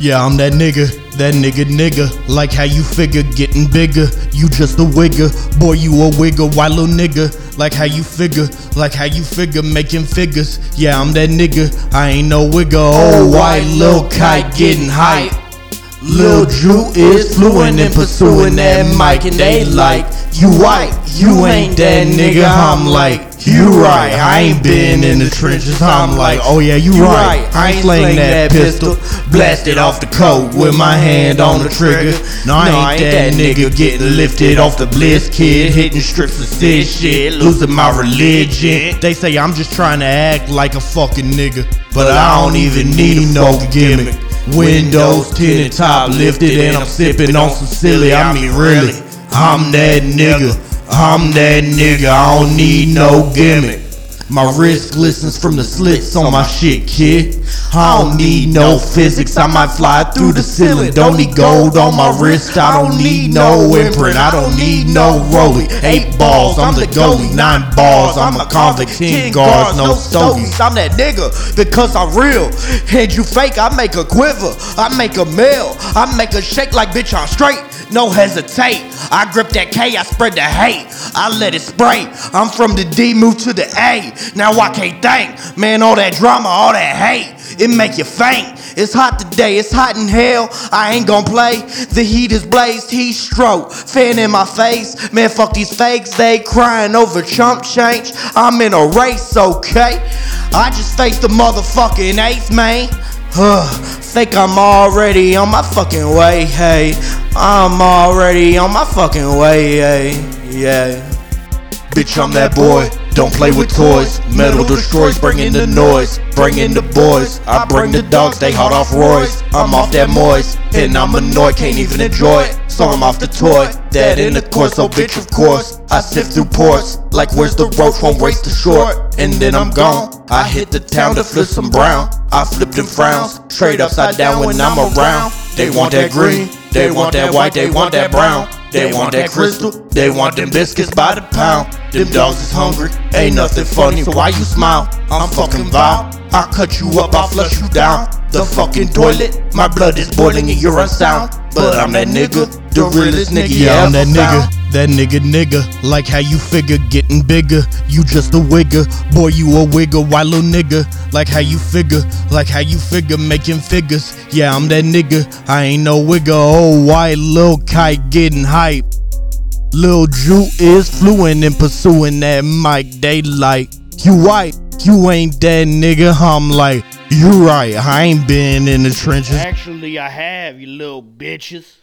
Yeah, I'm that nigga that nigga nigga. Like how you figure getting bigger. You just a wigger, boy, you a wigger, white little nigga. Like how you figure, like how you figure making figures. Yeah, I'm that nigga, I ain't no wigger. Oh, white little kite getting hype. Lil Drew is fluent in pursuing that mic, and they like, you white, you ain't that nigga. I'm like, you right, I ain't been in the trenches. I'm like, oh yeah, you right. I ain't slaying that pistol, blasted off the coat with my hand on the trigger. No, I ain't that nigga getting lifted off the bliss kid, hitting strips of sid shit, losing my religion. They say I'm just trying to act like a fucking nigga, but I don't even need no gimmick. Windows tinted, top lifted, and I'm sipping on some silly. I mean, really, I'm that nigga. I'm that nigga. I don't need no gimmick. My wrist glistens from the slits on my shit, kid. I don't need no physics. I might fly through the ceiling. Don't need gold on my wrist. I don't need no imprint. I don't need no rollie. Eight balls, I'm the goalie. Nine balls, I'm a convict. Ten guards, no stogies. I'm that nigga because I'm real. And you fake, I make a quiver. I make a meal. I make a shake like bitch, I'm straight. No hesitate. I grip that K, I spread the hate. I let it spray. I'm from the D, move to the A. Now I can't think. Man, all that drama, all that hate, it make you faint. It's hot today, it's hot in hell. I ain't gon' play. The heat is blazed, heat stroke. Fan in my face. Man, fuck these fakes, they crying over chump change. I'm in a race, okay? I just faced the motherfucking ace, man. Think I'm already on my fucking way, hey. I'm already on my fucking way, hey. Yeah. Bitch, I'm that boy. Don't play with toys. Metal destroys, bringing the noise, bringing the boys. I bring the dogs, they hot off Royce. I'm off that moist, and I'm annoyed, can't even enjoy it. So I'm off the toy, that in the course, so bitch, of course. I sift through ports, like where's the roach, won't race the short. And then I'm gone. I hit the town to flip some brown. I flip them frowns, trade upside down when I'm around. They want that green, they want that white, they want that brown. They want that crystal, they want them biscuits by the pound. Them dogs is hungry, ain't nothing funny, so why you smile? I'm fucking vile. I cut you up, I flush you down. The fucking toilet, my blood is boiling and you're unsound. But I'm that nigga, the realest nigga. Yeah, I'm that nigga. That nigga nigga, like how you figure getting bigger. You just a wigger, boy, you a wigger, white little nigga. Like how you figure, like how you figure making figures. Yeah, I'm that nigga, I ain't no wigger. Oh, white little kite getting hype. Lil Drew is fluent in pursuing that mic. They like, you white, you ain't that nigga. I'm like, you right, I ain't been in the trenches. Actually, I have, you little bitches.